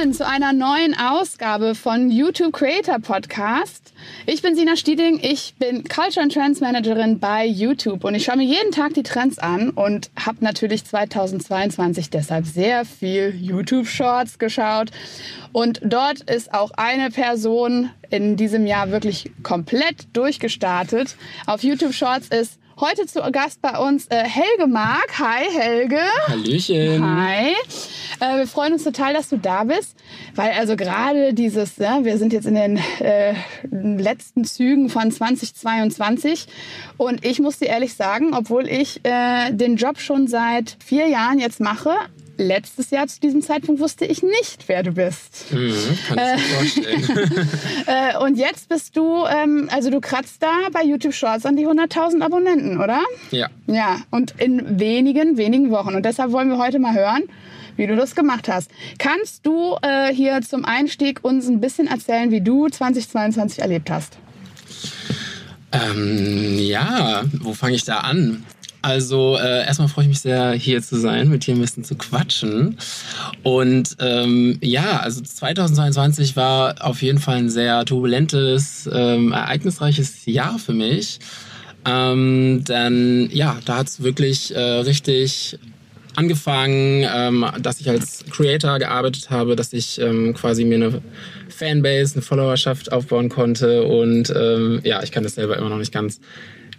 willkommen zu einer neuen Ausgabe von YouTube Creator Podcast. Ich bin Sina Stieding, ich bin Culture and Trends Managerin bei YouTube und ich schaue mir jeden Tag die Trends an und habe natürlich 2022 deshalb sehr viel YouTube Shorts geschaut. Und dort ist auch eine Person in diesem Jahr wirklich komplett durchgestartet. Auf YouTube Shorts ist Heute zu Gast bei uns äh, Helge Mark. Hi Helge. Hallöchen. Hi. Äh, wir freuen uns total, dass du da bist, weil also gerade dieses, ja, wir sind jetzt in den äh, letzten Zügen von 2022 und ich muss dir ehrlich sagen, obwohl ich äh, den Job schon seit vier Jahren jetzt mache, letztes Jahr zu diesem Zeitpunkt wusste ich nicht, wer du bist. Mhm, kann ich mir vorstellen. äh, und jetzt bist du, ähm, also du kratzt da bei YouTube Shorts an die 100.000 Abonnenten, oder? Ja. Ja, und in wenigen, wenigen Wochen. Und deshalb wollen wir heute mal hören, wie du das gemacht hast. Kannst du äh, hier zum Einstieg uns ein bisschen erzählen, wie du 2022 erlebt hast? Ähm, ja, wo fange ich da an? Also äh, erstmal freue ich mich sehr, hier zu sein, mit dir ein bisschen zu quatschen. Und ähm, ja, also 2022 war auf jeden Fall ein sehr turbulentes, ähm, ereignisreiches Jahr für mich. Ähm, denn ja, da hat es wirklich äh, richtig angefangen, ähm, dass ich als Creator gearbeitet habe, dass ich ähm, quasi mir eine Fanbase, eine Followerschaft aufbauen konnte. Und ähm, ja, ich kann das selber immer noch nicht ganz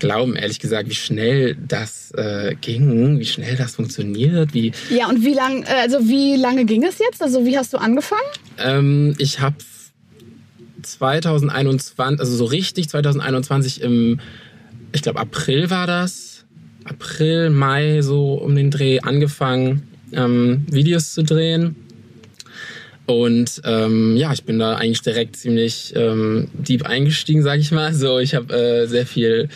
glauben, ehrlich gesagt, wie schnell das äh, ging, wie schnell das funktioniert, wie. Ja, und wie lang, also wie lange ging es jetzt? Also wie hast du angefangen? Ähm, ich habe 2021, also so richtig 2021 im, ich glaube April war das, April, Mai so um den Dreh angefangen, ähm, Videos zu drehen. Und ähm, ja, ich bin da eigentlich direkt ziemlich ähm, deep eingestiegen, sag ich mal. So, ich habe äh, sehr viel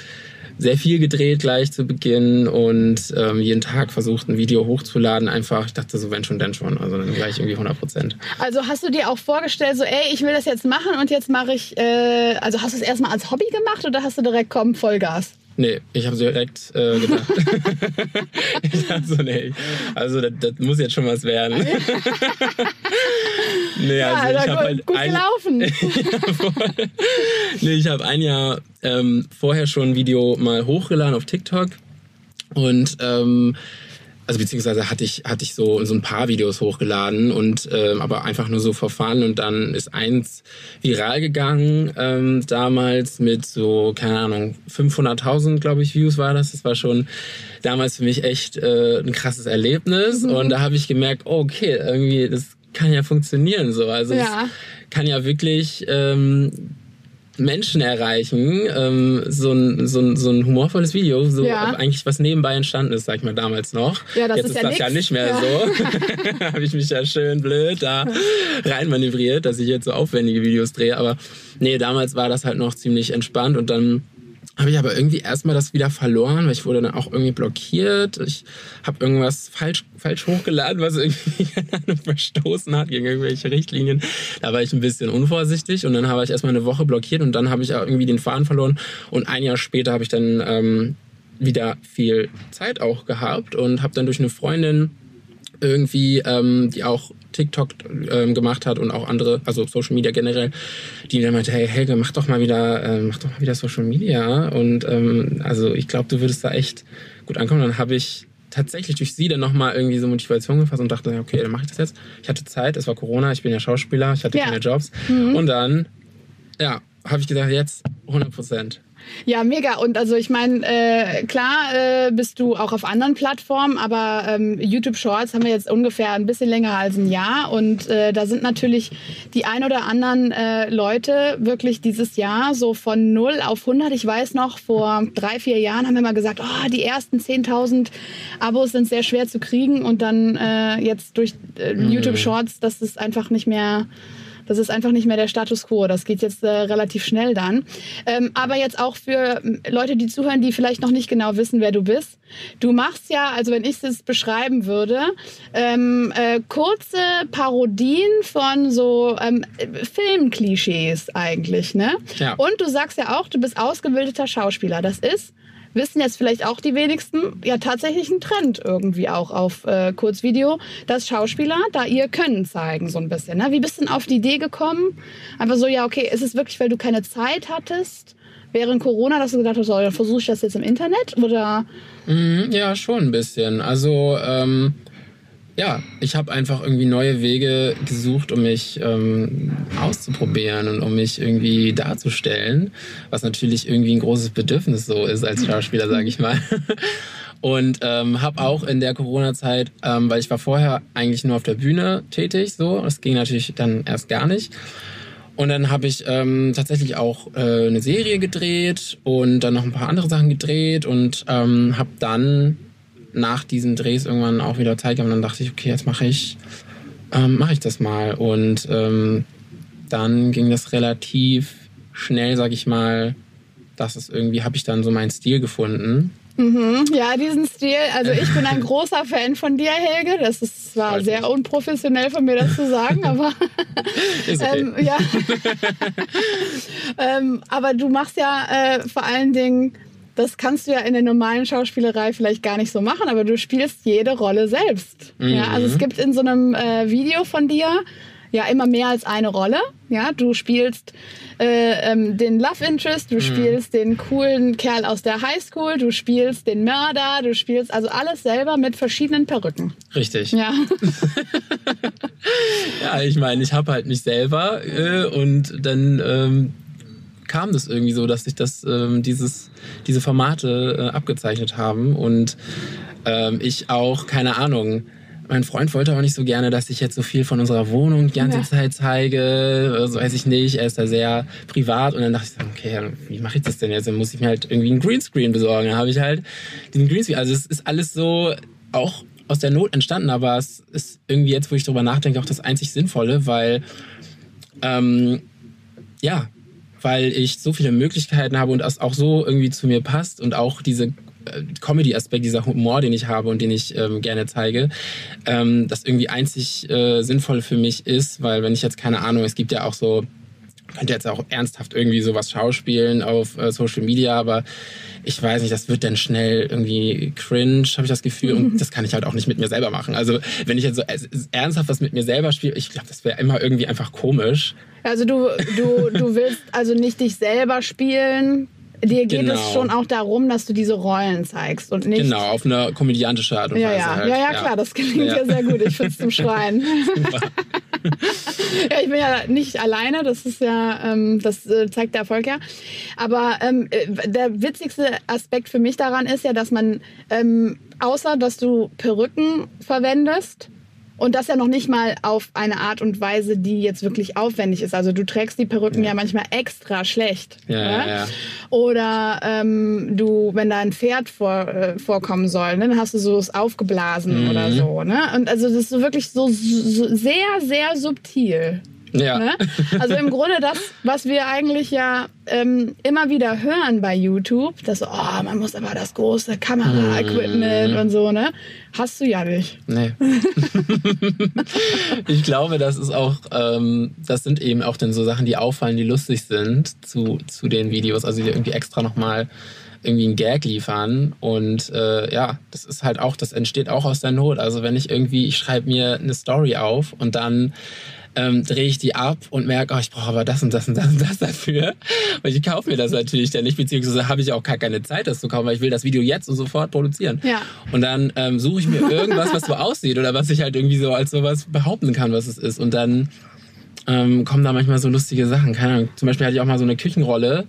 sehr viel gedreht gleich zu Beginn und ähm, jeden Tag versucht, ein Video hochzuladen. Einfach, ich dachte so, wenn schon, dann schon. Also dann gleich irgendwie 100 Prozent. Also hast du dir auch vorgestellt, so, ey, ich will das jetzt machen und jetzt mache ich, äh, also hast du es erstmal als Hobby gemacht oder hast du direkt, komm, Vollgas? Nee, ich habe direkt äh, gedacht. ich dachte so, nee, also das, das muss jetzt schon was werden. nee, also ja, ich habe halt gut ein, gelaufen. ja, nee, ich habe ein Jahr ähm, vorher schon ein Video mal hochgeladen auf TikTok und ähm, also beziehungsweise hatte ich hatte ich so so ein paar Videos hochgeladen und ähm, aber einfach nur so verfahren und dann ist eins viral gegangen ähm, damals mit so keine Ahnung 500.000 glaube ich Views war das das war schon damals für mich echt äh, ein krasses Erlebnis mhm. und da habe ich gemerkt oh, okay irgendwie das kann ja funktionieren so also ja. kann ja wirklich ähm, Menschen erreichen. Ähm, so, ein, so, ein, so ein humorvolles Video, so ja. eigentlich was nebenbei entstanden ist, sag ich mal damals noch. Ja, das Jetzt ist, ist ja das nix. ja nicht mehr ja. so. Habe ich mich ja schön blöd da reinmanövriert, dass ich jetzt so aufwendige Videos drehe. Aber nee, damals war das halt noch ziemlich entspannt und dann habe ich aber irgendwie erstmal das wieder verloren, weil ich wurde dann auch irgendwie blockiert. Ich habe irgendwas falsch, falsch hochgeladen, was irgendwie verstoßen hat gegen irgendwelche Richtlinien. Da war ich ein bisschen unvorsichtig und dann habe ich erstmal eine Woche blockiert und dann habe ich auch irgendwie den Faden verloren. Und ein Jahr später habe ich dann ähm, wieder viel Zeit auch gehabt und habe dann durch eine Freundin irgendwie, ähm, die auch TikTok ähm, gemacht hat und auch andere, also Social Media generell, die dann meinte, hey Helge, mach doch mal wieder, äh, mach doch mal wieder Social Media. Und ähm, also ich glaube, du würdest da echt gut ankommen. Dann habe ich tatsächlich durch sie dann nochmal irgendwie so Motivation gefasst und dachte, okay, dann mache ich das jetzt. Ich hatte Zeit, es war Corona, ich bin ja Schauspieler, ich hatte ja. keine Jobs. Mhm. Und dann, ja, habe ich gesagt, jetzt 100 Prozent. Ja, mega. Und also ich meine, äh, klar äh, bist du auch auf anderen Plattformen, aber ähm, YouTube Shorts haben wir jetzt ungefähr ein bisschen länger als ein Jahr. Und äh, da sind natürlich die ein oder anderen äh, Leute wirklich dieses Jahr so von 0 auf 100. Ich weiß noch, vor drei, vier Jahren haben wir mal gesagt, oh, die ersten 10.000 Abos sind sehr schwer zu kriegen. Und dann äh, jetzt durch äh. YouTube Shorts, das ist einfach nicht mehr das ist einfach nicht mehr der Status quo. Das geht jetzt äh, relativ schnell dann. Ähm, aber jetzt auch für Leute, die zuhören, die vielleicht noch nicht genau wissen, wer du bist. Du machst ja, also wenn ich es beschreiben würde, ähm, äh, kurze Parodien von so ähm, Filmklischees eigentlich, ne? Ja. Und du sagst ja auch, du bist ausgebildeter Schauspieler. Das ist wissen jetzt vielleicht auch die wenigsten, ja tatsächlich ein Trend irgendwie auch auf äh, Kurzvideo, dass Schauspieler da ihr Können zeigen so ein bisschen. Ne? Wie bist du denn auf die Idee gekommen? Einfach so, ja okay, ist es wirklich, weil du keine Zeit hattest? Während Corona, dass du gedacht hast, so, dann versuche ich das jetzt im Internet oder? Mhm, ja, schon ein bisschen. Also ähm, ja, ich habe einfach irgendwie neue Wege gesucht, um mich ähm, auszuprobieren und um mich irgendwie darzustellen, was natürlich irgendwie ein großes Bedürfnis so ist als Schauspieler, sage ich mal. Und ähm, habe auch in der Corona-Zeit, ähm, weil ich war vorher eigentlich nur auf der Bühne tätig, so, das ging natürlich dann erst gar nicht. Und dann habe ich ähm, tatsächlich auch äh, eine Serie gedreht und dann noch ein paar andere Sachen gedreht und ähm, habe dann nach diesen Drehs irgendwann auch wieder Zeit gehabt und dann dachte ich, okay, jetzt mache ich, ähm, mache ich das mal. Und ähm, dann ging das relativ schnell, sag ich mal, dass es irgendwie, habe ich dann so meinen Stil gefunden. Mhm, ja, diesen Stil. Also ich bin ein großer Fan von dir, Helge. Das ist zwar sehr unprofessionell von mir, das zu sagen, aber Ist okay. ähm, ja. ähm, aber du machst ja äh, vor allen Dingen, das kannst du ja in der normalen Schauspielerei vielleicht gar nicht so machen, aber du spielst jede Rolle selbst. Ja, also es gibt in so einem äh, Video von dir ja immer mehr als eine Rolle. Ja, du spielst äh, ähm, den Love Interest, du spielst den coolen Kerl aus der Highschool, du spielst den Mörder, du spielst also alles selber mit verschiedenen Perücken. Richtig. Ja. Ja, ich meine, ich habe halt mich selber äh, und dann ähm, kam das irgendwie so, dass sich das, ähm, dieses, diese Formate äh, abgezeichnet haben und ähm, ich auch, keine Ahnung, mein Freund wollte auch nicht so gerne, dass ich jetzt so viel von unserer Wohnung die ganze Ja. Zeit zeige. Also weiß ich nicht. Er ist da sehr privat. Und dann dachte ich, so, okay, wie mache ich das denn jetzt? Dann muss ich mir halt irgendwie einen Greenscreen besorgen. Dann habe ich halt diesen Greenscreen. Also es ist alles so auch aus der Not entstanden, aber es ist irgendwie jetzt, wo ich drüber nachdenke, auch das einzig Sinnvolle, weil ähm, ja, weil ich so viele Möglichkeiten habe und das auch so irgendwie zu mir passt und auch diese äh, Comedy-Aspekt, dieser Humor, den ich habe und den ich ähm, gerne zeige, ähm, das irgendwie einzig äh, sinnvoll für mich ist, weil wenn ich jetzt keine Ahnung, es gibt ja auch so, könnte jetzt auch ernsthaft irgendwie sowas schauspielen auf äh, Social Media, aber ich weiß nicht, das wird dann schnell irgendwie cringe, habe ich das Gefühl. Und das kann ich halt auch nicht mit mir selber machen. Also wenn ich jetzt so ernsthaft was mit mir selber spiele, ich glaube, das wäre immer irgendwie einfach komisch. Also du, du, du willst also nicht dich selber spielen. Dir geht Genau. es schon auch darum, dass du diese Rollen zeigst und nicht. Genau, auf eine komödiantische Art und Ja, Weise. ja, halt. ja, ja, klar, das klingt ja, Ja. sehr gut. Ich finde es zum Schreien. ja, ich bin ja nicht alleine, das ist ja, ähm, das äh, zeigt der Erfolg ja. Aber ähm, äh, der witzigste Aspekt für mich daran ist ja, dass man, ähm, außer dass du Perücken verwendest, und das ja noch nicht mal auf eine Art und Weise, die jetzt wirklich aufwendig ist. Also du trägst die Perücken ja, manchmal extra schlecht. Ja, ne? ja, ja. Oder ähm, du, wenn da ein Pferd vor, äh, vorkommen soll, ne, dann hast du so es aufgeblasen Mhm. oder so. Ne? Und also das ist so wirklich so, so sehr, sehr subtil. Ja. Ne? Also im Grunde das, was wir eigentlich ja ähm, immer wieder hören bei YouTube, dass so, oh, man muss aber das große Kamera-Equipment Mhm. und so, ne? Hast du ja nicht. Nee. ich glaube, das ist auch, ähm, das sind eben auch dann so Sachen, die auffallen, die lustig sind zu, zu den Videos. Also die irgendwie extra nochmal irgendwie einen Gag liefern. Und äh, ja, das ist halt auch, das entsteht auch aus der Not. Also wenn ich irgendwie, ich schreibe mir eine Story auf und dann ähm, drehe ich die ab und merke, oh, ich brauche aber das und das und das und das dafür. Und ich kaufe mir das natürlich dann nicht, beziehungsweise habe ich auch gar keine Zeit, das zu kaufen, weil ich will das Video jetzt und sofort produzieren. Ja. Und dann ähm, suche ich mir irgendwas, was so aussieht oder was ich halt irgendwie so als sowas behaupten kann, was es ist. Und dann ähm, kommen da manchmal so lustige Sachen. Keine Ahnung. Zum Beispiel hatte ich auch mal so eine Küchenrolle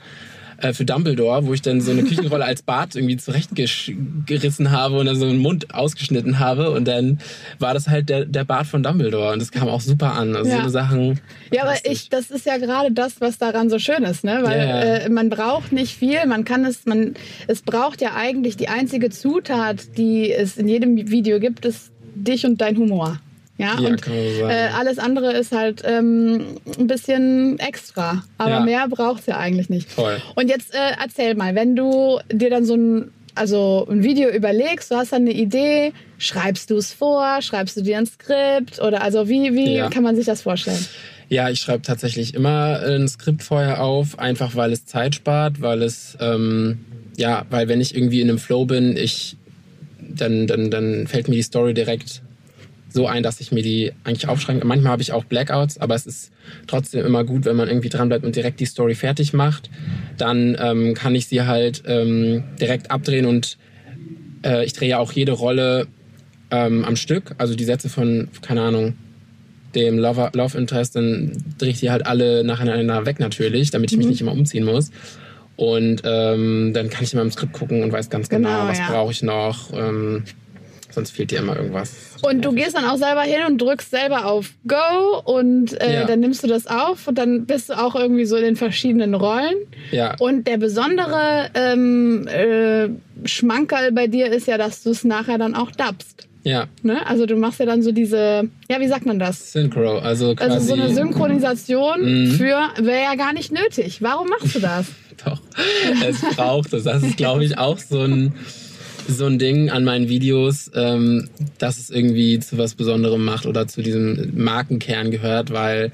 äh, für Dumbledore, wo ich dann so eine Küchenrolle als Bart irgendwie zurechtgerissen habe und dann so einen Mund ausgeschnitten habe. Und dann war das halt der, der Bart von Dumbledore. Und das kam auch super an. Also Ja. so eine Sachen. Ja, aber ich, das ist ja gerade das, was daran so schön ist, ne? Weil ja. Äh, man braucht nicht viel, man kann es, man, es braucht ja eigentlich die einzige Zutat, die es in jedem Video gibt, ist dich und dein Humor. Ja, Ja, und so äh, alles andere ist halt ähm, ein bisschen extra. Aber Ja. mehr braucht es ja eigentlich nicht. Voll. Und jetzt äh, erzähl mal, wenn du dir dann so ein, also ein Video überlegst, du hast dann eine Idee, schreibst du es vor, schreibst du dir ein Skript oder also wie, wie Ja. kann man sich das vorstellen? Ja, ich schreibe tatsächlich immer ein Skript vorher auf, einfach weil es Zeit spart, weil es, ähm, ja, weil wenn ich irgendwie in einem Flow bin, ich, dann, dann, dann fällt mir die Story direkt so ein, dass ich mir die eigentlich aufschreibe. Manchmal habe ich auch Blackouts, aber es ist trotzdem immer gut, wenn man irgendwie dranbleibt und direkt die Story fertig macht. Dann ähm, kann ich sie halt ähm, direkt abdrehen und äh, ich drehe ja auch jede Rolle ähm, am Stück. Also die Sätze von, keine Ahnung, dem Love, Love Interest, dann drehe ich die halt alle nacheinander weg natürlich, damit ich mich mhm. nicht immer umziehen muss. Und ähm, dann kann ich immer im Skript gucken und weiß ganz genau, genau was ja. brauche ich noch. Ähm, sonst fehlt dir immer irgendwas. Und du gehst dann auch selber hin und drückst selber auf Go und äh, ja. dann nimmst du das auf und dann bist du auch irgendwie so in den verschiedenen Rollen. Ja. Und der besondere ähm, äh, Schmankerl bei dir ist ja, dass du es nachher dann auch dubst. Ja. Ne? Also du machst ja dann so diese, ja, wie sagt man das? Synchro, also quasi. Also so eine Synchronisation mhm. für wäre ja gar nicht nötig. Warum machst du das? Doch, es braucht es. Das ist, glaube ich, auch so ein so ein Ding an meinen Videos, ähm, dass es irgendwie zu was Besonderem macht oder zu diesem Markenkern gehört, weil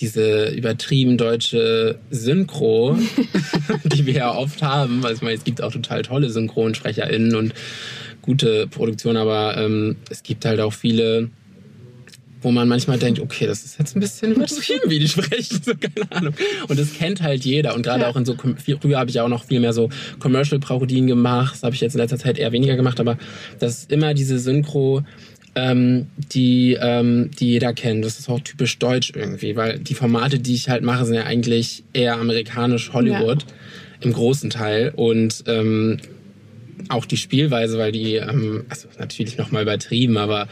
diese übertrieben deutsche Synchro, die wir ja oft haben, also ich meine, es gibt auch total tolle SynchronsprecherInnen und gute Produktionen, aber ähm, es gibt halt auch viele wo man manchmal denkt, okay, das ist jetzt ein bisschen übertrieben, wie die sprechen, so keine Ahnung. Und das kennt halt jeder. Und gerade ja. auch in so, früher habe ich ja auch noch viel mehr so Commercial-Parodien gemacht. Das habe ich jetzt in letzter Zeit eher weniger gemacht, aber das ist immer diese Synchro, ähm, die, ähm, die jeder kennt. Das ist auch typisch deutsch irgendwie, weil die Formate, die ich halt mache, sind ja eigentlich eher amerikanisch Hollywood ja. im großen Teil. Und ähm, auch die Spielweise, weil die, ähm, also natürlich nochmal übertrieben, aber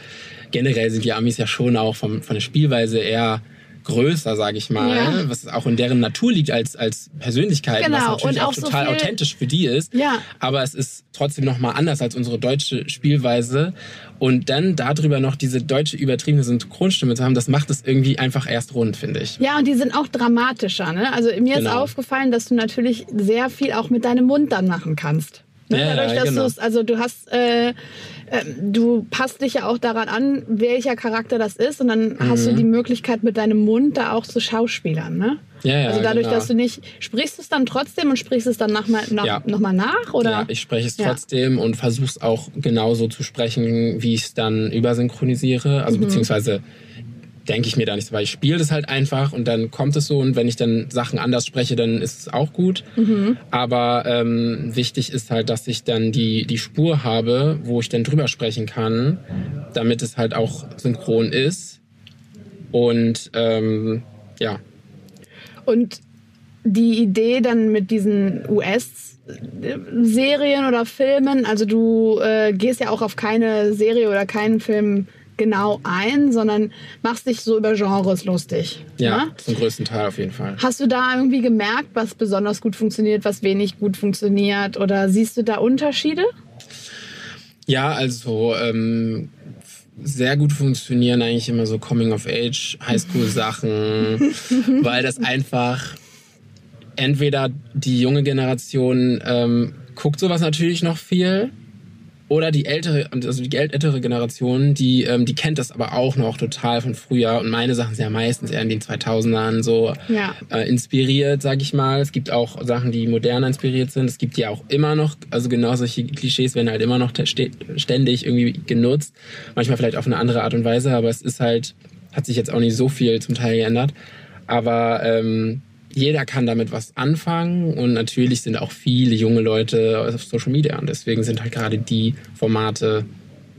generell sind die Amis ja schon auch vom, von der Spielweise eher größer, sage ich mal, ja. was auch in deren Natur liegt als, als Persönlichkeit, genau. was natürlich auch, auch, total so authentisch für die ist. Ja. Aber es ist trotzdem nochmal anders als unsere deutsche Spielweise. Und dann darüber noch diese deutsche übertriebene Synchronstimme zu haben, das macht es irgendwie einfach erst rund, finde ich. Ja, und die sind auch dramatischer. Ne? Also mir genau. ist aufgefallen, dass du natürlich sehr viel auch mit deinem Mund dann machen kannst. Ne? Ja, Dadurch, dass genau. du also du hast äh, ähm, du passt dich ja auch daran an, welcher Charakter das ist und dann mhm. hast du mhm. die Möglichkeit mit deinem Mund da auch zu Schauspielern, ne? Ja, ja, also dadurch, genau. dass du nicht, sprichst du es dann trotzdem und sprichst es dann nochmal nach, ja. noch nach? Oder? Ja, ich spreche es trotzdem und versuche es auch genauso zu sprechen, wie ich es dann übersynchronisiere. Also mhm. beziehungsweise denke ich mir da nicht so, weil ich spiele das halt einfach und dann kommt es so und wenn ich dann Sachen anders spreche, dann ist es auch gut. Mhm. Aber ähm, wichtig ist halt, dass ich dann die, die Spur habe, wo ich dann drüber sprechen kann, damit es halt auch synchron ist. Und ähm, ja. Und die Idee dann mit diesen US- Serien oder Filmen, also du äh, gehst ja auch auf keine Serie oder keinen Film genau ein, sondern machst dich so über Genres lustig. Ja, ne? zum größten Teil auf jeden Fall. Hast du da irgendwie gemerkt, was besonders gut funktioniert, was wenig gut funktioniert? Oder siehst du da Unterschiede? Ja, also ähm, sehr gut funktionieren eigentlich immer so Coming-of-Age, Highschool-Sachen, weil das einfach entweder die junge Generation ähm, guckt sowas natürlich noch viel oder die ältere, also die ältere Generation, die, ähm, die kennt das aber auch noch total von früher. Und meine Sachen sind ja meistens eher in den 2000ern so ja. äh, inspiriert, sag ich mal. Es gibt auch Sachen, die moderner inspiriert sind. Es gibt ja auch immer noch, also genau solche Klischees werden halt immer noch ständig irgendwie genutzt. Manchmal vielleicht auf eine andere Art und Weise, aber es ist halt, hat sich jetzt auch nicht so viel zum Teil geändert. Aber ähm, jeder kann damit was anfangen und natürlich sind auch viele junge Leute auf Social Media und deswegen sind halt gerade die Formate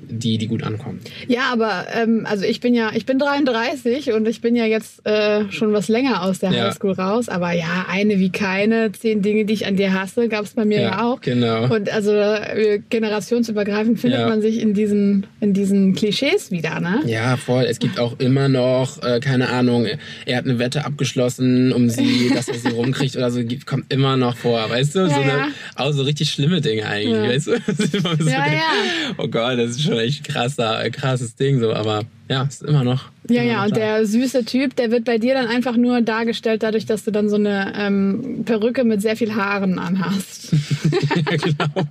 die, die gut ankommen. Ja, aber ähm, also ich bin ja, ich bin 33 und ich bin ja jetzt äh, schon was länger aus der ja. Highschool raus. Aber ja, eine wie keine, zehn Dinge, die ich an dir hasse, gab es bei mir ja, ja, auch. Genau. Und also äh, generationsübergreifend findet ja. man sich in diesen, in diesen Klischees wieder, ne? Ja, voll. Es gibt auch immer noch, äh, keine Ahnung, er hat eine Wette abgeschlossen, um sie, dass er sie rumkriegt oder so, kommt immer noch vor, weißt du? so eine, auch so richtig schlimme Dinge eigentlich, weißt du? ja, ja. Oh Gott, das ist schon schon echt krasser, krasses Ding so, aber ja, ist immer noch. Ja, immer ja, noch und der süße Typ, der wird bei dir dann einfach nur dargestellt, dadurch, dass du dann so eine ähm, Perücke mit sehr viel Haaren anhast. ja, genau.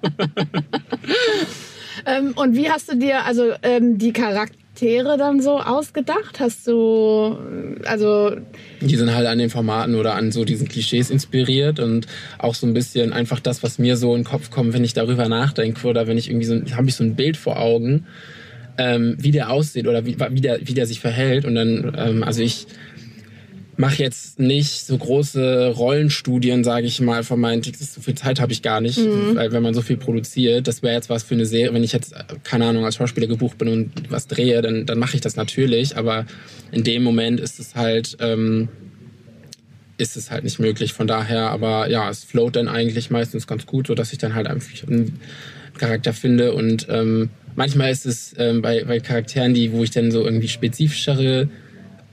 ähm, und wie hast du dir, also ähm, die Charakter Charaktere dann so ausgedacht? Hast du, also. Die sind halt an den Formaten oder an so diesen Klischees inspiriert und auch so ein bisschen einfach das, was mir so in den Kopf kommt, wenn ich darüber nachdenke oder wenn ich irgendwie so, habe ich so ein Bild vor Augen, ähm, wie der aussieht oder wie, wie, der, wie der sich verhält und dann, ähm, also ich, mache jetzt nicht so große Rollenstudien, sage ich mal, von meinen Ticks. So viel Zeit habe ich gar nicht, mhm. weil wenn man so viel produziert, das wäre jetzt was für eine Serie. Wenn ich jetzt, keine Ahnung, als Schauspieler gebucht bin und was drehe, dann, dann mache ich das natürlich. Aber in dem Moment ist es halt, ähm, ist es halt nicht möglich. Von daher, aber ja, es float dann eigentlich meistens ganz gut, so dass ich dann halt einfach einen Charakter finde und ähm, manchmal ist es ähm, bei, bei Charakteren, die, wo ich dann so irgendwie spezifischere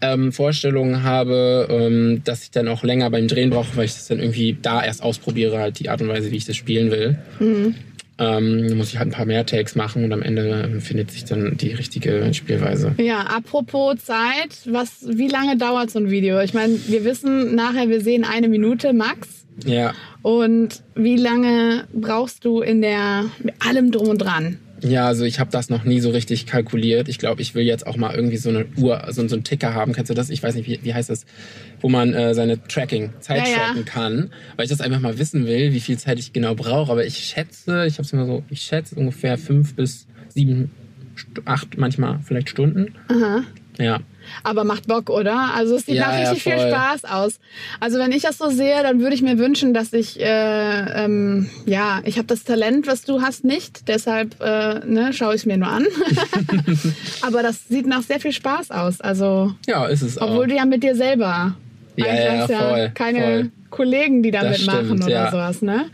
ähm, Vorstellungen habe, ähm, dass ich dann auch länger beim Drehen brauche, weil ich das dann irgendwie da erst ausprobiere, halt die Art und Weise, wie ich das spielen will. Mhm. Ähm, muss ich halt ein paar mehr Takes machen und am Ende findet sich dann die richtige Spielweise. Ja, apropos Zeit, was, wie lange dauert so ein Video? Ich meine, wir wissen nachher, wir sehen eine Minute max. Ja. Und wie lange brauchst du in der, mit allem drum und dran? Ja, also ich habe das noch nie so richtig kalkuliert. Ich glaube, ich will jetzt auch mal irgendwie so eine Uhr, so, so einen Ticker haben. Kennst du das? Ich weiß nicht, wie, wie heißt das? Wo man äh, seine Tracking, Zeit ja, tracken ja. kann. Weil ich das einfach mal wissen will, wie viel Zeit ich genau brauche. Aber ich schätze, ich habe es immer so, ich schätze ungefähr fünf bis sieben, acht manchmal vielleicht Stunden. Aha. Ja. Aber macht Bock, oder? Also es sieht ja, nach richtig ja, viel Spaß aus. Also wenn ich das so sehe, dann würde ich mir wünschen, dass ich, äh, ähm, ja, ich habe das Talent, was du hast, nicht. Deshalb äh, ne, schaue ich es mir nur an. Aber das sieht nach sehr viel Spaß aus. Also ja, ist es Obwohl auch. du ja mit dir selber ja, ja, voll, ja keine voll. Kollegen, die damit stimmt, machen oder ja. sowas, ne?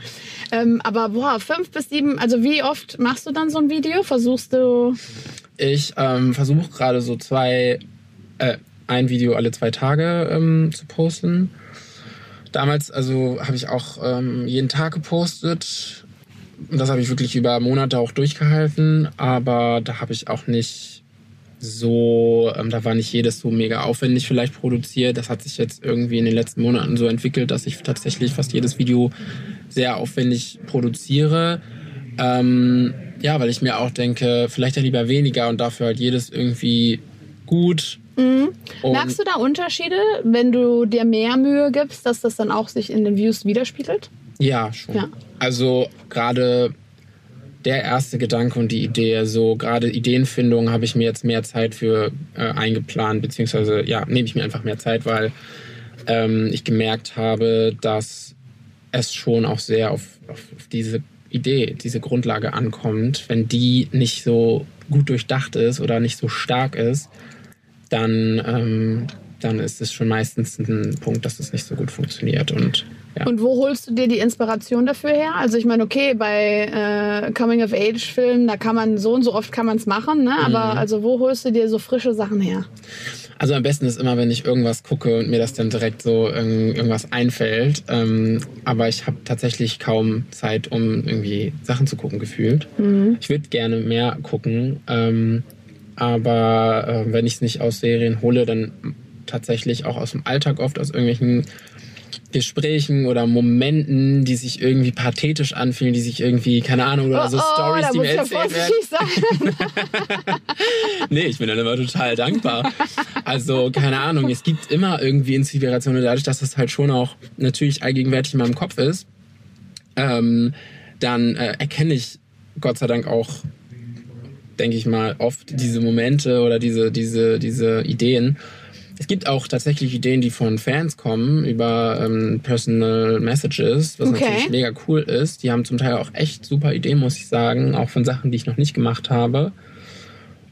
Ähm, aber boah, fünf bis sieben, also wie oft machst du dann so ein Video? Versuchst du? Ich ähm, versuche gerade so zwei äh, ein Video alle zwei Tage ähm, zu posten. Damals also habe ich auch ähm, jeden Tag gepostet. Das habe ich wirklich über Monate auch durchgehalten. Aber da habe ich auch nicht so, ähm, da war nicht jedes so mega aufwendig vielleicht produziert. Das hat sich jetzt irgendwie in den letzten Monaten so entwickelt, dass ich tatsächlich fast jedes Video sehr aufwendig produziere. Ähm, ja, weil ich mir auch denke, vielleicht ja lieber weniger und dafür halt jedes irgendwie gut Mhm. Merkst du da Unterschiede, wenn du dir mehr Mühe gibst, dass das dann auch sich in den Views widerspiegelt? Ja, schon. Ja. Also gerade der erste Gedanke und die Idee, so gerade Ideenfindung habe ich mir jetzt mehr Zeit für äh, eingeplant, beziehungsweise ja, nehme ich mir einfach mehr Zeit, weil ähm, ich gemerkt habe, dass es schon auch sehr auf, auf, auf diese Idee, diese Grundlage ankommt. Wenn die nicht so gut durchdacht ist oder nicht so stark ist, dann, ähm, dann ist es schon meistens ein Punkt, dass es nicht so gut funktioniert. Und, ja. und wo holst du dir die Inspiration dafür her? Also ich meine, okay, bei äh, Coming-of-Age-Filmen, da kann man so und so oft kann man es machen, ne? aber mhm. also wo holst du dir so frische Sachen her? Also am besten ist immer, wenn ich irgendwas gucke und mir das dann direkt so irgendwas einfällt. Ähm, aber ich habe tatsächlich kaum Zeit, um irgendwie Sachen zu gucken, gefühlt. Mhm. Ich würde gerne mehr gucken. Ähm, aber äh, wenn ich es nicht aus Serien hole, dann tatsächlich auch aus dem Alltag oft, aus irgendwelchen Gesprächen oder Momenten, die sich irgendwie pathetisch anfühlen, die sich irgendwie, keine Ahnung, oder oh, so oh, Stories, die mir erzählt werden. nee, ich bin dann immer total dankbar. Also, keine Ahnung, es gibt immer irgendwie Inspirationen dadurch, dass das halt schon auch natürlich allgegenwärtig in meinem Kopf ist. Ähm, dann äh, erkenne ich Gott sei Dank auch denke ich mal, oft diese Momente oder diese, diese, diese Ideen. Es gibt auch tatsächlich Ideen, die von Fans kommen über ähm, Personal Messages, was okay. natürlich mega cool ist. Die haben zum Teil auch echt super Ideen, muss ich sagen, auch von Sachen, die ich noch nicht gemacht habe.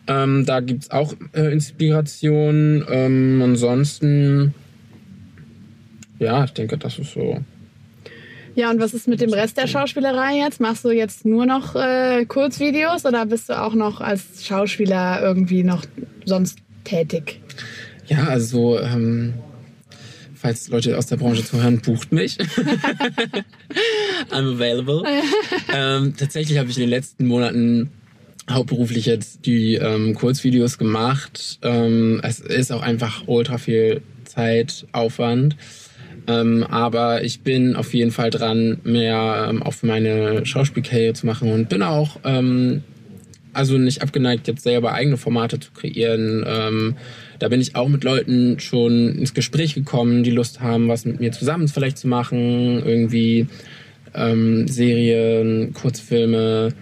Ähm, da gibt es auch äh, Inspiration. Ähm, ansonsten, ja, ich denke, das ist so ja, und was ist mit dem Rest der Schauspielerei jetzt? Machst du jetzt nur noch äh, Kurzvideos oder bist du auch noch als Schauspieler irgendwie noch sonst tätig? Ja, also ähm, falls Leute aus der Branche zuhören, bucht mich. I'm available. ähm, tatsächlich habe ich in den letzten Monaten hauptberuflich jetzt die ähm, Kurzvideos gemacht. Ähm, es ist auch einfach ultra viel Zeit, Aufwand. Ähm, aber ich bin auf jeden Fall dran, mehr ähm, auf meine Schauspielkarriere zu machen und bin auch ähm, also nicht abgeneigt, jetzt selber eigene Formate zu kreieren. Ähm, da bin ich auch mit Leuten schon ins Gespräch gekommen, die Lust haben, was mit mir zusammen vielleicht zu machen. Irgendwie ähm, Serien, Kurzfilme.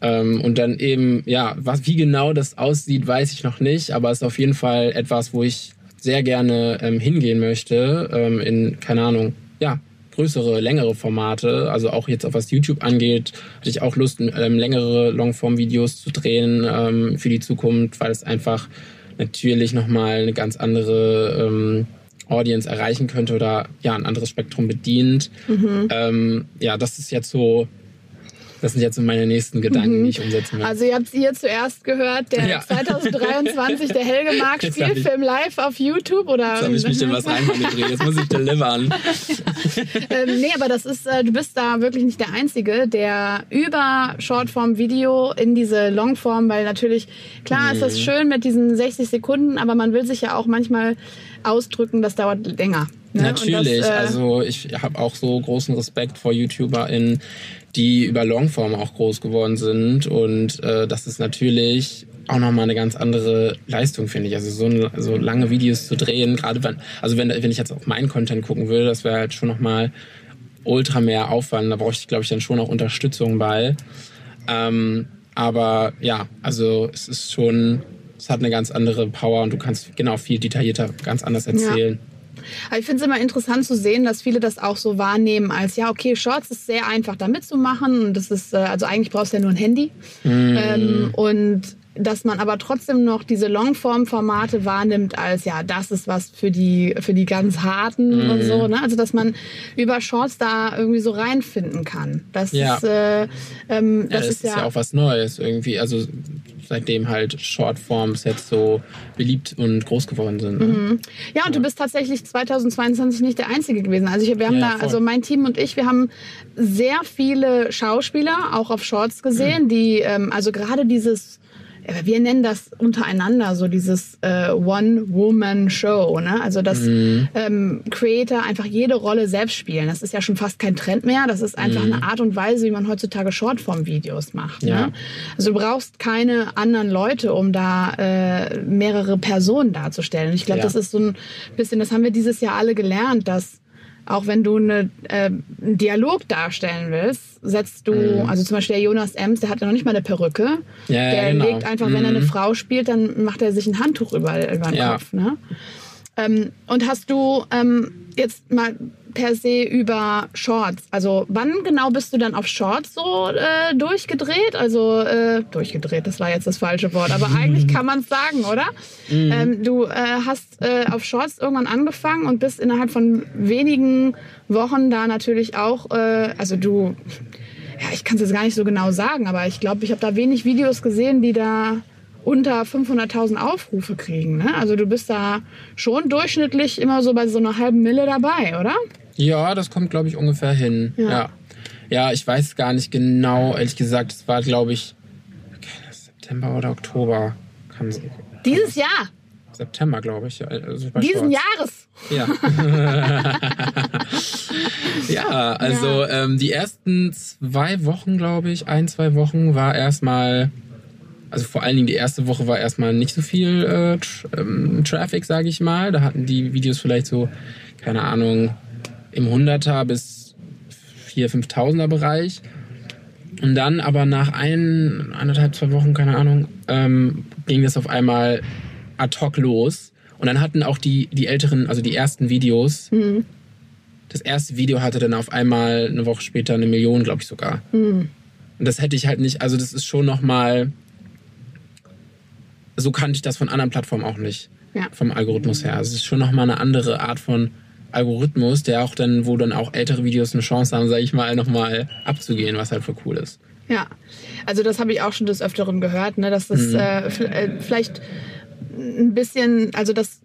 Ähm, und dann eben, ja, was, wie genau das aussieht, weiß ich noch nicht, aber es ist auf jeden Fall etwas, wo ich sehr gerne ähm, hingehen möchte, ähm, in, keine Ahnung, ja, größere, längere Formate. Also auch jetzt, was YouTube angeht, hatte ich auch Lust, ähm, längere Longform-Videos zu drehen ähm, für die Zukunft, weil es einfach natürlich nochmal eine ganz andere ähm, Audience erreichen könnte oder ja, ein anderes Spektrum bedient. Mhm. Ähm, ja, das ist jetzt so das sind jetzt meine nächsten Gedanken, mhm. die ich umsetzen will. Also ihr habt es hier zuerst gehört, der ja. 2023, der Helge Mark Spielfilm live auf YouTube oder? Jetzt habe ich mich in was reinmanövriert, jetzt muss ich delivern. ähm, nee, aber das ist, äh, du bist da wirklich nicht der Einzige, der über Shortform-Video in diese Longform, weil natürlich, klar mhm. ist das schön mit diesen 60 Sekunden, aber man will sich ja auch manchmal ausdrücken, das dauert länger. Ne? Natürlich, das, äh, also ich habe auch so großen Respekt vor YouTuberInnen, die über Longform auch groß geworden sind. Und äh, das ist natürlich auch nochmal eine ganz andere Leistung, finde ich. Also so, so lange Videos zu drehen, gerade wenn, also wenn, wenn ich jetzt auf meinen Content gucken würde, das wäre halt schon nochmal ultra mehr Aufwand. Da brauche ich, glaube ich, dann schon auch Unterstützung bei. Ähm, aber ja, also es ist schon, es hat eine ganz andere Power und du kannst genau viel detaillierter ganz anders erzählen. Ja. Aber ich finde es immer interessant zu sehen, dass viele das auch so wahrnehmen als, ja, okay, Shorts ist sehr einfach da mitzumachen. Und das ist, äh, also eigentlich brauchst du ja nur ein Handy. Mm. Ähm, und dass man aber trotzdem noch diese Longform-Formate wahrnimmt als ja, das ist was für die für die ganz harten mm. und so. Ne? Also dass man über Shorts da irgendwie so reinfinden kann. Das ja. ist, äh, ähm, das, ja, das ist, ja, ist ja auch was Neues irgendwie. Also seitdem halt Shortforms jetzt so beliebt und groß geworden sind. Ne? Mhm. Ja, und ja. du bist tatsächlich 2022 nicht der Einzige gewesen. Also ich, wir haben ja, da, also mein Team und ich, wir haben sehr viele Schauspieler auch auf Shorts gesehen, mhm. die, ähm, also gerade dieses wir nennen das untereinander so dieses äh, One-Woman-Show. Ne? Also dass mhm. ähm, Creator einfach jede Rolle selbst spielen. Das ist ja schon fast kein Trend mehr. Das ist einfach mhm. eine Art und Weise, wie man heutzutage Shortform-Videos macht. Ne? Ja. Ne? Also du brauchst keine anderen Leute, um da äh, mehrere Personen darzustellen. Ich glaube, ja. das ist so ein bisschen, das haben wir dieses Jahr alle gelernt, dass auch wenn du eine, äh, einen Dialog darstellen willst, setzt du, mhm. also zum Beispiel der Jonas Ems, der hat ja noch nicht mal eine Perücke. Ja, der genau. legt einfach, mhm. wenn er eine mhm. Frau spielt, dann macht er sich ein Handtuch über, über den ja. Kopf. Ne? Ähm, und hast du ähm, jetzt mal per se über Shorts. Also wann genau bist du dann auf Shorts so äh, durchgedreht? Also äh, durchgedreht, das war jetzt das falsche Wort, aber eigentlich kann man es sagen, oder? Mhm. Ähm, du äh, hast äh, auf Shorts irgendwann angefangen und bist innerhalb von wenigen Wochen da natürlich auch, äh, also du, ja, ich kann es jetzt gar nicht so genau sagen, aber ich glaube, ich habe da wenig Videos gesehen, die da unter 500.000 Aufrufe kriegen. Ne? Also du bist da schon durchschnittlich immer so bei so einer halben Mille dabei, oder? Ja, das kommt, glaube ich, ungefähr hin. Ja. ja. ja. ich weiß gar nicht genau, ehrlich gesagt. Es war, glaube ich, September oder Oktober. Kann, Dieses Jahr? September, glaube ich. Also Diesen Jahres. Ja. ja, also ja. Ähm, die ersten zwei Wochen, glaube ich, ein, zwei Wochen war erstmal, also vor allen Dingen die erste Woche war erstmal nicht so viel äh, ähm, Traffic, sage ich mal. Da hatten die Videos vielleicht so, keine Ahnung, im 100er bis 4.000, 5.000er Bereich. Und dann aber nach ein, anderthalb, zwei Wochen, keine Ahnung, ähm, ging das auf einmal ad hoc los. Und dann hatten auch die, die älteren, also die ersten Videos, mhm. das erste Video hatte dann auf einmal eine Woche später eine Million, glaube ich sogar. Mhm. Und das hätte ich halt nicht, also das ist schon nochmal, so kannte ich das von anderen Plattformen auch nicht. Ja. Vom Algorithmus her. Also es ist schon nochmal eine andere Art von Algorithmus, der auch dann, wo dann auch ältere Videos eine Chance haben, sage ich mal, nochmal abzugehen, was halt für cool ist. Ja, also das habe ich auch schon des Öfteren gehört, ne, dass das mhm. äh, äh vielleicht ein bisschen, also das,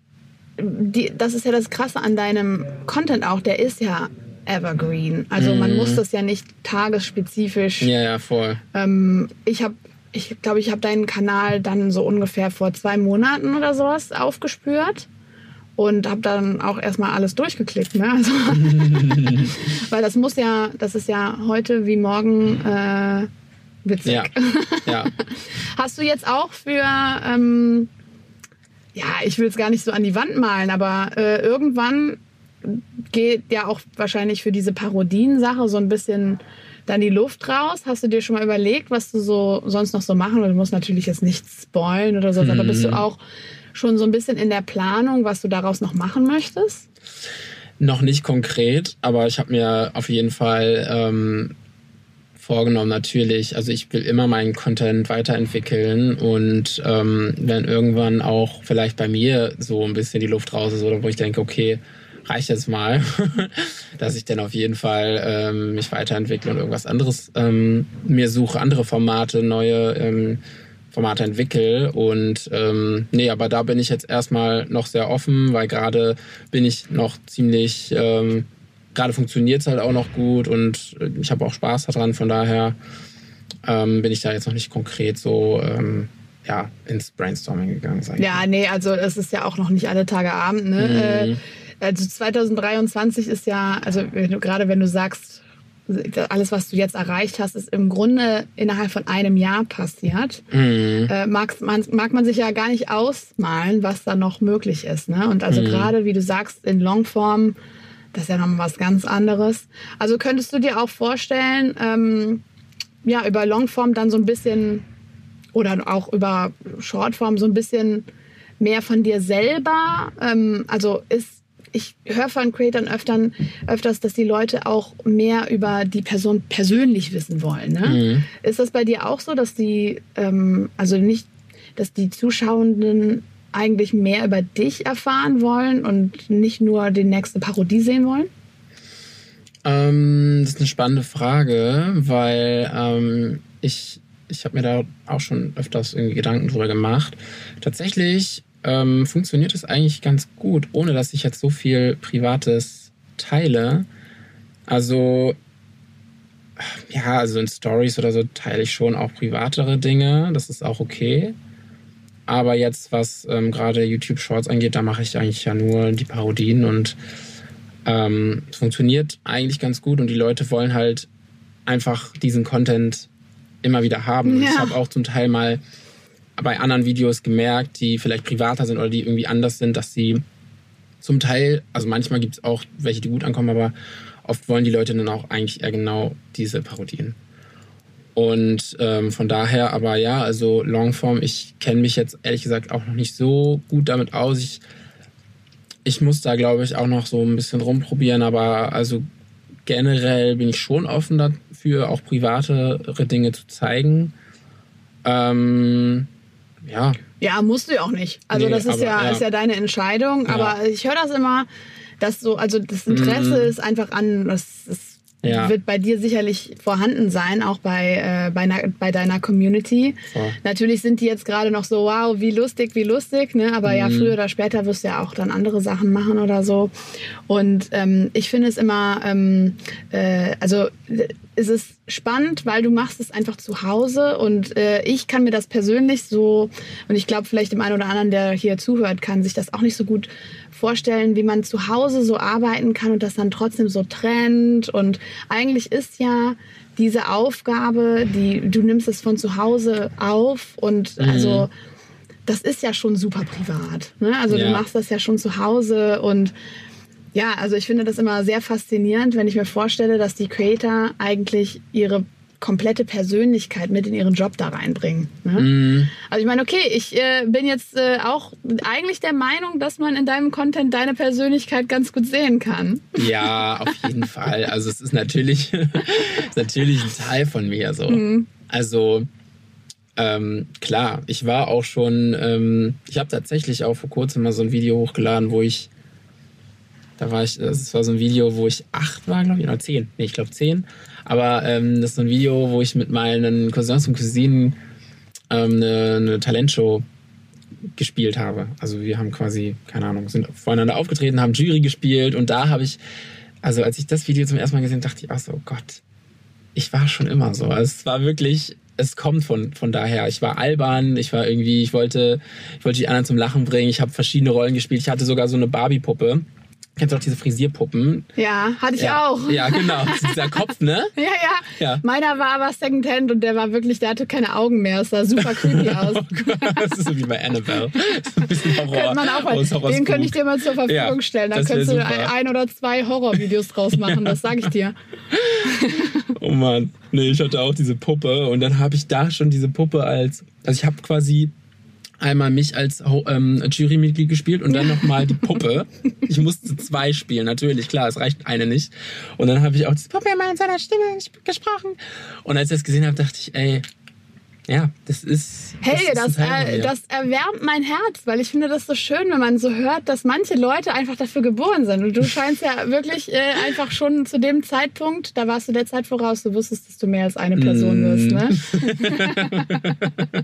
die, das ist ja das Krasse an deinem Content auch, der ist ja evergreen. Also mhm. man muss das ja nicht tagesspezifisch. Ja, ja, voll. Ähm, ich habe ich glaube, ich habe deinen Kanal dann so ungefähr vor zwei Monaten oder sowas aufgespürt und habe dann auch erstmal alles durchgeklickt. Ne? Also, weil das muss ja, das ist ja heute wie morgen äh, Witzig. Ja. ja. Hast du jetzt auch für, ähm, ja, ich will es gar nicht so an die Wand malen, aber äh, irgendwann geht ja auch wahrscheinlich für diese Parodien-Sache so ein bisschen dann die Luft raus. Hast du dir schon mal überlegt, was du so sonst noch so machen? Du musst natürlich jetzt nichts spoilen oder so, aber bist du auch schon so ein bisschen in der Planung, was du daraus noch machen möchtest? Noch nicht konkret, aber ich habe mir auf jeden Fall ähm, vorgenommen, natürlich. Also ich will immer meinen Content weiterentwickeln und ähm, wenn irgendwann auch vielleicht bei mir so ein bisschen die Luft raus ist oder wo ich denke, okay, reicht jetzt mal, dass ich dann auf jeden Fall ähm, mich weiterentwickle und irgendwas anderes ähm, mir suche, andere Formate, neue ähm, Formate entwickle. Und ähm, nee, aber da bin ich jetzt erstmal noch sehr offen, weil gerade bin ich noch ziemlich, ähm, gerade funktioniert es halt auch noch gut und ich habe auch Spaß daran. Von daher ähm, bin ich da jetzt noch nicht konkret so ähm, ja, ins Brainstorming gegangen. Ja, nee, also es ist ja auch noch nicht alle Tage Abend. Ne? Mhm. Äh, also 2023 ist ja, also gerade wenn du sagst, alles, was du jetzt erreicht hast, ist im Grunde innerhalb von einem Jahr passiert. Mhm. Äh, mag, man, mag man sich ja gar nicht ausmalen, was da noch möglich ist. Ne? Und also mhm. gerade, wie du sagst, in Longform, das ist ja noch was ganz anderes. Also könntest du dir auch vorstellen, ähm, ja, über Longform dann so ein bisschen oder auch über Shortform so ein bisschen mehr von dir selber. Ähm, also ist ich höre von Creatern öftern, öfters, dass die Leute auch mehr über die Person persönlich wissen wollen. Ne? Mhm. Ist das bei dir auch so, dass die, ähm, also nicht, dass die Zuschauenden eigentlich mehr über dich erfahren wollen und nicht nur die nächste Parodie sehen wollen? Ähm, das ist eine spannende Frage, weil ähm, ich, ich habe mir da auch schon öfters irgendwie Gedanken drüber gemacht. Tatsächlich ähm, funktioniert es eigentlich ganz gut, ohne dass ich jetzt so viel Privates teile. Also, ja, also in Stories oder so teile ich schon auch privatere Dinge. Das ist auch okay. Aber jetzt, was ähm, gerade YouTube Shorts angeht, da mache ich eigentlich ja nur die Parodien und ähm, es funktioniert eigentlich ganz gut und die Leute wollen halt einfach diesen Content immer wieder haben. Ja. Ich habe auch zum Teil mal bei anderen Videos gemerkt, die vielleicht privater sind oder die irgendwie anders sind, dass sie zum Teil, also manchmal gibt es auch welche, die gut ankommen, aber oft wollen die Leute dann auch eigentlich eher genau diese Parodien. Und ähm, von daher, aber ja, also Longform, ich kenne mich jetzt ehrlich gesagt auch noch nicht so gut damit aus. Ich, ich muss da, glaube ich, auch noch so ein bisschen rumprobieren, aber also generell bin ich schon offen dafür, auch privatere Dinge zu zeigen. Ähm, ja. Ja, musst du ja auch nicht. Also nee, das ist, aber, ja, ja, ist ja deine Entscheidung. Ja. Aber ich höre das immer, dass so, also das Interesse mhm. ist einfach an, das ist ja. wird bei dir sicherlich vorhanden sein, auch bei, äh, bei, na, bei deiner Community. Voll. Natürlich sind die jetzt gerade noch so, wow, wie lustig, wie lustig, ne? aber mhm. ja, früher oder später wirst du ja auch dann andere Sachen machen oder so. Und ähm, ich finde es immer, ähm, äh, also es ist spannend, weil du machst es einfach zu Hause und äh, ich kann mir das persönlich so, und ich glaube vielleicht dem einen oder anderen, der hier zuhört, kann sich das auch nicht so gut vorstellen, wie man zu Hause so arbeiten kann und das dann trotzdem so trennt. Und eigentlich ist ja diese Aufgabe, die du nimmst es von zu Hause auf und mhm. also das ist ja schon super privat. Ne? Also ja. du machst das ja schon zu Hause und ja, also ich finde das immer sehr faszinierend, wenn ich mir vorstelle, dass die Creator eigentlich ihre komplette Persönlichkeit mit in ihren Job da reinbringen. Ne? Mm. Also ich meine, okay, ich äh, bin jetzt äh, auch eigentlich der Meinung, dass man in deinem Content deine Persönlichkeit ganz gut sehen kann. Ja, auf jeden Fall. Also es ist natürlich, ist natürlich ein Teil von mir so. Mm. Also ähm, klar, ich war auch schon, ähm, ich habe tatsächlich auch vor kurzem mal so ein Video hochgeladen, wo ich da war ich, das war so ein Video, wo ich acht war, glaube ich, oder zehn. Nee, ich glaube zehn. Aber ähm, das ist so ein Video, wo ich mit meinen Cousins und Cousinen ähm, eine, eine Talentshow gespielt habe. Also wir haben quasi, keine Ahnung, sind voreinander aufgetreten, haben Jury gespielt und da habe ich, also als ich das Video zum ersten Mal gesehen dachte ich auch so, oh Gott, ich war schon immer so. Also es war wirklich, es kommt von, von daher. Ich war albern, ich war irgendwie, ich wollte, ich wollte die anderen zum Lachen bringen, ich habe verschiedene Rollen gespielt, ich hatte sogar so eine Barbie-Puppe Kennst du auch diese Frisierpuppen? Ja, hatte ich ja. auch. Ja, genau. Dieser Kopf, ne? Ja, ja, Ja. Meiner war aber Secondhand und der war wirklich, der hatte keine Augen mehr. Es sah super creepy aus. das ist so wie bei Annabelle. So ein bisschen Horror. Man auch mal, aus den könnte ich dir mal zur Verfügung Ja, stellen. Dann das wär könntest du super. ein oder zwei Horrorvideos draus machen, das sage ich dir. Oh Mann. Nee, ich hatte auch diese Puppe und dann habe ich da schon diese Puppe als. Also ich habe quasi einmal mich als ähm, Jurymitglied gespielt und dann nochmal die Puppe. Ich musste zwei spielen, natürlich, klar, es reicht eine nicht. Und dann habe ich auch diese Puppe immer in seiner Stimme ges- gesprochen. Und als ich das gesehen habe, dachte ich, ey, ja, das ist. Hey, ist das, Teil äh, das erwärmt mein Herz, weil ich finde das so schön, wenn man so hört, dass manche Leute einfach dafür geboren sind. Und du scheinst ja wirklich äh, einfach schon zu dem Zeitpunkt, da warst du der Zeit voraus, du wusstest, dass du mehr als eine Person Mm. wirst. Ne?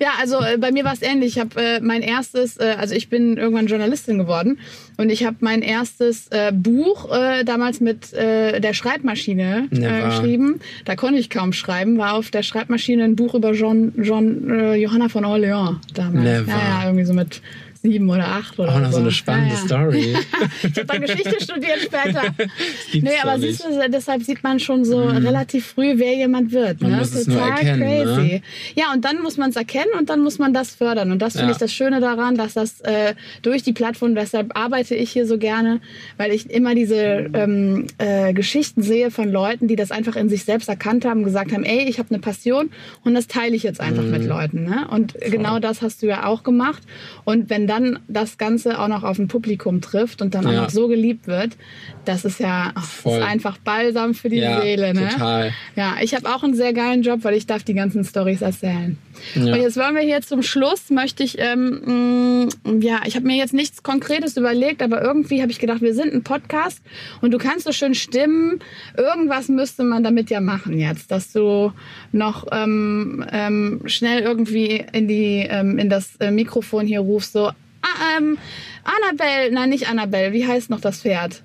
ja, also äh, bei mir war es ähnlich. Ich habe äh, mein erstes, äh, also ich bin irgendwann Journalistin geworden und ich habe mein erstes Buch damals mit der Schreibmaschine geschrieben. Da konnte ich kaum schreiben, war auf der Schreibmaschine ein Buch über John, John äh, Johanna von Orleans damals. Never. Ja, ja, irgendwie so mit sieben oder acht oder auch noch so eine Ja, spannende ja. Story. Ich habe dann Geschichte studiert später. Nee, aber siehst du, deshalb sieht man schon so relativ früh, wer jemand wird. Man ne? muss es nur erkennen, crazy. ne? Ja, und dann muss man es erkennen und dann muss man das fördern. Und das finde Ja. ich das Schöne daran, dass das äh, durch die Plattform, deshalb arbeite ich hier so gerne, weil ich immer diese ähm, äh, Geschichten sehe von Leuten, die das einfach in sich selbst erkannt haben, gesagt haben, ey, ich habe eine Passion und das teile ich jetzt einfach Mhm. mit Leuten. Ne? Und genau das hast du ja auch gemacht. Und wenn dann das Ganze auch noch auf ein Publikum trifft und dann auch Ja. noch so geliebt wird, das ist ja Voll. ist einfach Balsam für die ja, Seele. Ne? total. Ja, ich habe auch einen sehr geilen Job, weil ich darf die ganzen Stories erzählen. Ja. Und jetzt wollen wir hier zum Schluss, möchte ich, ähm, mh, ja, ich habe mir jetzt nichts Konkretes überlegt, aber irgendwie habe ich gedacht, wir sind ein Podcast und du kannst so schön stimmen. Irgendwas müsste man damit ja machen jetzt, dass du noch ähm, ähm, schnell irgendwie in, die, ähm, in das äh, Mikrofon hier rufst, so, ah, ähm, Annabelle, nein, nicht Annabelle, wie heißt noch das Pferd?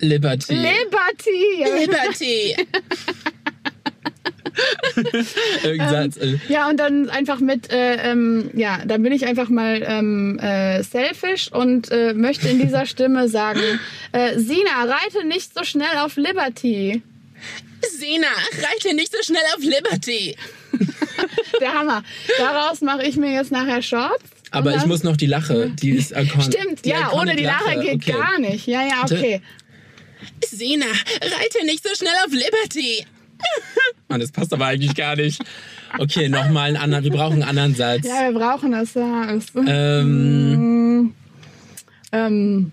Liberty. Liberty! Liberty. Irgendein Satz. äh, Ja, und dann einfach mit, äh, ähm, ja, dann bin ich einfach mal ähm, äh, selfish und äh, möchte in dieser Stimme sagen, äh, Sina, reite nicht so schnell auf Liberty. Sina, reite nicht so schnell auf Liberty. Der Hammer. Daraus mache ich mir jetzt nachher Shorts. Aber ich muss noch die Lache. Die ist icon Stimmt, die ja, ohne die Lache geht okay. gar nicht. Ja, ja, okay. Sina, reite nicht so schnell auf Liberty. Mann, das passt aber eigentlich gar nicht. Okay, nochmal einen anderen. Wir brauchen einen anderen Satz. Ja, wir brauchen das. Ja. Ähm, ähm,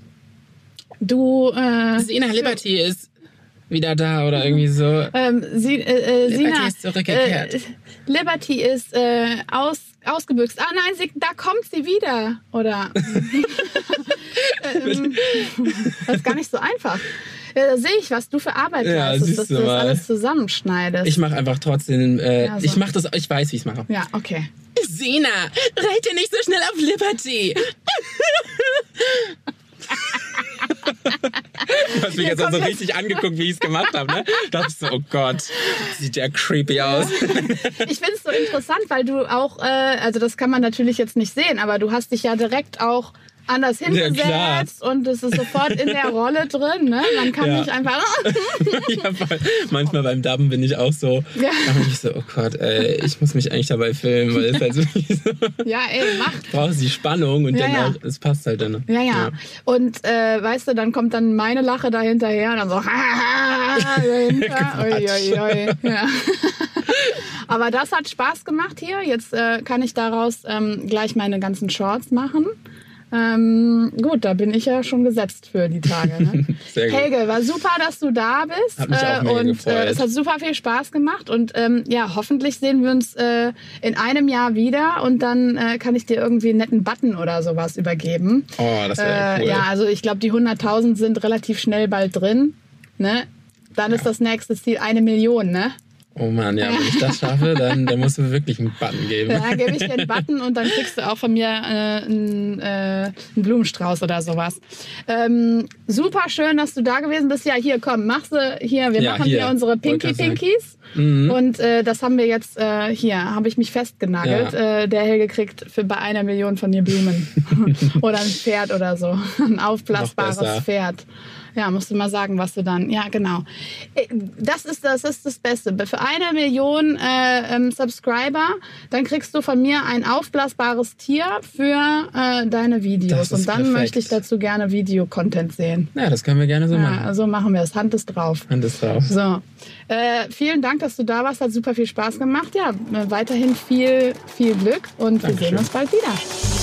du, äh, Sina Liberty ist wieder da oder irgendwie so. Ähm, sie, äh, äh, Liberty Sina, ist zurückgekehrt. Äh, Liberty ist äh, aus, ausgebüxt. Ah nein, sie, da kommt sie wieder. Oder ähm, das ist gar nicht so einfach. Ja, da sehe ich, was du für Arbeit Ja, siehst dass du du das mal. alles zusammenschneidest. Ich mache einfach trotzdem. Äh, Ja, so. Ich mache das. Ich weiß, wie ich es mache. ja, okay. Sina, reite nicht so schnell auf Liberty. Du hast mich jetzt auch so richtig angeguckt, wie ich es gemacht habe, ne? Da dachte ich so, oh Gott, sieht der creepy aus. Ich finde es so interessant, weil du auch, äh, also das kann man natürlich jetzt nicht sehen, aber du hast dich ja direkt auch anders hingesetzt und es ist sofort in der Rolle drin. Ne? Man kann Ja. nicht einfach. ja. Manchmal beim Dubben bin ich auch so, Ja. da bin ich so, oh Gott, ey, ich muss mich eigentlich dabei filmen, weil es halt so, ja, ey, mach. brauchst die Spannung und Ja, dann ja. auch, es passt halt dann. Ja, ja. Und äh, weißt du, dann kommt dann meine Lache da hinterher und dann so dahinter. Ui, ui, ui. Ja. Aber das hat Spaß gemacht hier. Jetzt äh, kann ich daraus ähm, gleich meine ganzen Shorts machen. Ähm, gut, da bin ich ja schon gesetzt für die Tage. Ne? Helge, war super, dass du da bist. Hat mich auch mega und gefreut. Äh, es hat super viel Spaß gemacht. Und ähm, ja, hoffentlich sehen wir uns äh, in einem Jahr wieder und dann äh, kann ich dir irgendwie einen netten Button oder sowas übergeben. Oh, das wäre Äh, cool. Ja, also ich glaube, die 100.000 sind relativ schnell bald drin. Ne? Dann ist das nächste Ziel eine Million, ne? Oh Mann, ja, wenn ich das schaffe, dann, dann musst du wirklich einen Button geben. Ja, gebe ich dir einen Button und dann kriegst du auch von mir äh, einen, äh, einen Blumenstrauß oder sowas. Ähm, super schön, dass du da gewesen bist. Ja, hier, komm, machst du hier, wir Ja, machen hier. hier unsere Wollte Pinky grad sagen. Pinkies. Mhm. Und äh, das haben wir jetzt äh, hier, habe ich mich festgenagelt. Äh, der Helge kriegt für bei einer Million von dir Blumen. oder ein Pferd oder so. Ein aufblasbares. Pferd. Ja, musst du mal sagen, was du dann. Ja, genau. Äh, Das ist das, ist das Beste. Für eine Million äh, ähm, Subscriber, dann kriegst du von mir ein aufblasbares Tier für äh, deine Videos. Und dann perfekt. möchte ich dazu gerne Videocontent sehen. Ja, das können wir gerne so Ja, machen. so machen wir es. Hand ist drauf. Hand ist drauf. So, äh, vielen Dank, dass du da warst. Hat super viel Spaß gemacht. Ja, äh, weiterhin viel, viel Glück und wir Dankeschön. sehen uns bald wieder.